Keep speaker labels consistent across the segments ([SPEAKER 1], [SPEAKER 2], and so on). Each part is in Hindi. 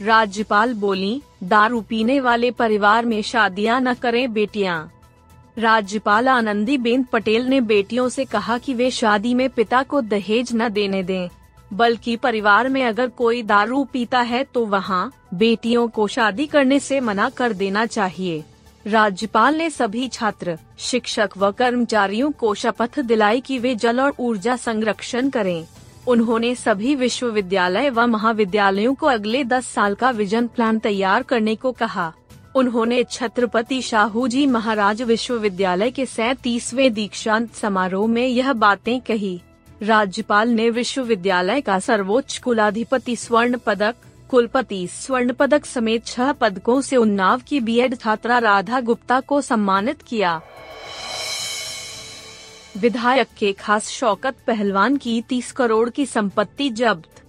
[SPEAKER 1] राज्यपाल बोली, दारू पीने वाले परिवार में शादियाँ न करें बेटियाँ। राज्यपाल आनंदी बेन पटेल ने बेटियों से कहा कि वे शादी में पिता को दहेज न देने दें, बल्कि परिवार में अगर कोई दारू पीता है तो वहाँ बेटियों को शादी करने से मना कर देना चाहिए। राज्यपाल ने सभी छात्र, शिक्षक व कर्मचारियों को शपथ दिलाई कि वे जल और ऊर्जा संरक्षण करें। उन्होंने सभी विश्वविद्यालय व महाविद्यालयों को अगले 10 साल का विजन प्लान तैयार करने को कहा। उन्होंने छत्रपति शाहू जी महाराज विश्वविद्यालय के सैतीसवे दीक्षांत समारोह में यह बातें कही। राज्यपाल ने विश्वविद्यालय का सर्वोच्च कुलाधिपति स्वर्ण पदक, कुलपति स्वर्ण पदक समेत छह पदकों से उन्नाव की बीएड छात्रा राधा गुप्ता को सम्मानित किया। विधायक के खास शौकत पहलवान की 30 करोड़ की संपत्ति जब्त।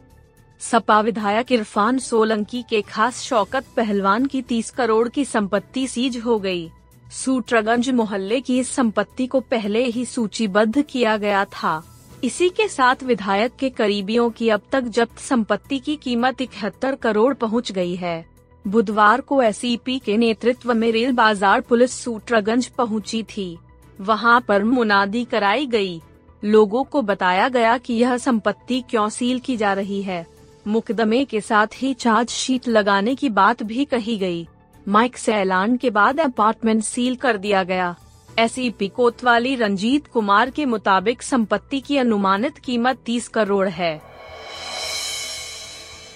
[SPEAKER 1] सपा विधायक इरफान सोलंकी के खास शौकत पहलवान की 30 करोड़ की संपत्ति सीज हो गई। सूट्रगंज मोहल्ले की इस संपत्ति को पहले ही सूचीबद्ध किया गया था। इसी के साथ विधायक के करीबियों की अब तक जब्त संपत्ति की कीमत इकहत्तर करोड़ पहुँच गई है। बुधवार को एस के नेतृत्व में रेल बाज़ार पुलिस सूट्रगंज पहुँची थी। वहाँ पर मुनादी कराई गई। लोगों को बताया गया कि यह संपत्ति क्यों सील की जा रही है मुकदमे के साथ ही चार्जशीट लगाने की बात भी कही गई। माइक से ऐलान के बाद अपार्टमेंट सील कर दिया गया एस कोतवाली रंजीत कुमार के मुताबिक संपत्ति की अनुमानित कीमत 30 करोड़ है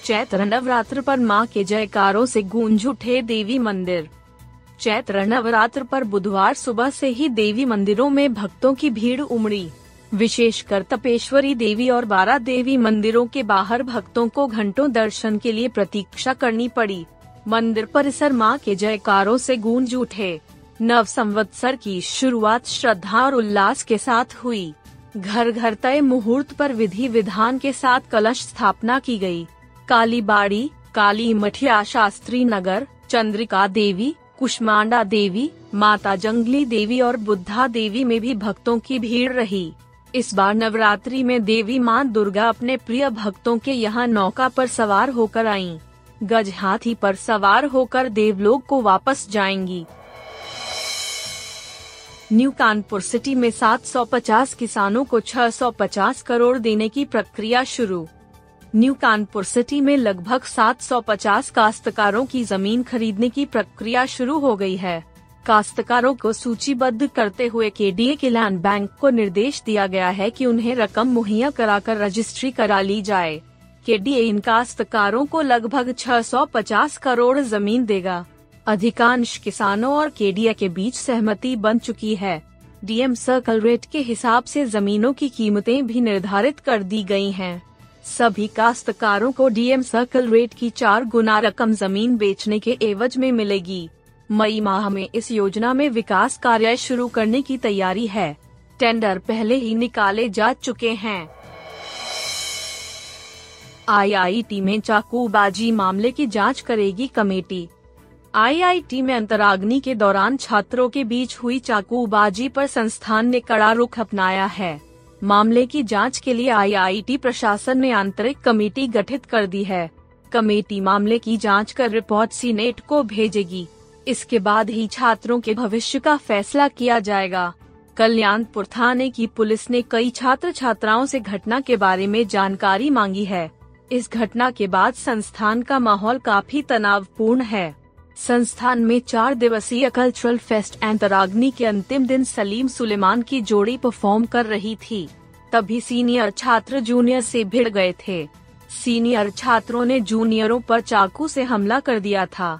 [SPEAKER 1] चैत्र नवरात्र पर माँ के जयकारों से गूंज उठे देवी मंदिर चैत्र नवरात्र पर बुधवार सुबह से ही देवी मंदिरों में भक्तों की भीड़ उमड़ी। विशेषकर तपेश्वरी देवी और बारह देवी मंदिरों के बाहर भक्तों को घंटों दर्शन के लिए प्रतीक्षा करनी पड़ी। मंदिर परिसर माँ के जयकारों से गूंज उठे। नव संवत्सर की शुरुआत श्रद्धा और उल्लास के साथ हुई। घर घर तय मुहूर्त पर विधि विधान के साथ कलश स्थापना की गई। काली बाड़ी काली मठिया शास्त्री नगर, चंद्रिका देवी कुष्मांडा देवी, माता जंगली देवी और बुद्धा देवी में भी भक्तों की भीड़ रही। इस बार नवरात्रि में देवी माँ दुर्गा अपने प्रिय भक्तों के यहाँ नौका पर सवार होकर आईं। गज हाथी पर सवार होकर देवलोक को वापस जाएँगी। न्यू कानपुर सिटी में 750 किसानों को 650 करोड़ देने की प्रक्रिया शुरू। न्यू कानपुर सिटी में लगभग 750 काश्तकारों की ज़मीन खरीदने की प्रक्रिया शुरू हो गई है। काश्तकारों को सूचीबद्ध करते हुए के डी के लैंड बैंक को निर्देश दिया गया है कि उन्हें रकम मुहैया कराकर रजिस्ट्री करा ली जाए। के डी इन काश्तकारों को लगभग 650 करोड़ ज़मीन देगा। अधिकांश किसानों और केडिया के बीच सहमति बन चुकी है। डीएम सर्कल रेट के हिसाब से जमीनों की कीमतें भी निर्धारित कर दी गई हैं। सभी काश्तकारों को डीएम सर्कल रेट की चार गुना रकम ज़मीन बेचने के एवज में मिलेगी। मई माह में इस योजना में विकास कार्य शुरू करने की तैयारी है। टेंडर पहले ही निकाले जा चुके हैं। आईआईटी में चाकूबाजी मामले की जाँच करेगी कमेटी। आईआईटी में अंतराग्नि के दौरान छात्रों के बीच हुई चाकूबाजी पर संस्थान ने कड़ा रुख अपनाया है। मामले की जाँच के लिए आईआईटी प्रशासन ने आंतरिक कमेटी गठित कर दी है। कमेटी मामले की जाँच कर रिपोर्ट सीनेट को भेजेगी। इसके बाद ही छात्रों के भविष्य का फैसला किया जाएगा। कल्याणपुर थाने की पुलिस ने कई छात्र छात्राओं से घटना के बारे में जानकारी मांगी है। इस घटना के बाद संस्थान का माहौल काफ़ी तनावपूर्ण है। संस्थान में चार दिवसीय कल्चरल फेस्ट एंतराग्नि के अंतिम दिन सलीम सुलेमान की जोड़ी परफॉर्म कर रही थी। तभी सीनियर छात्र जूनियर से भिड़ गए थे। सीनियर छात्रों ने जूनियरों पर चाकू से हमला कर दिया था।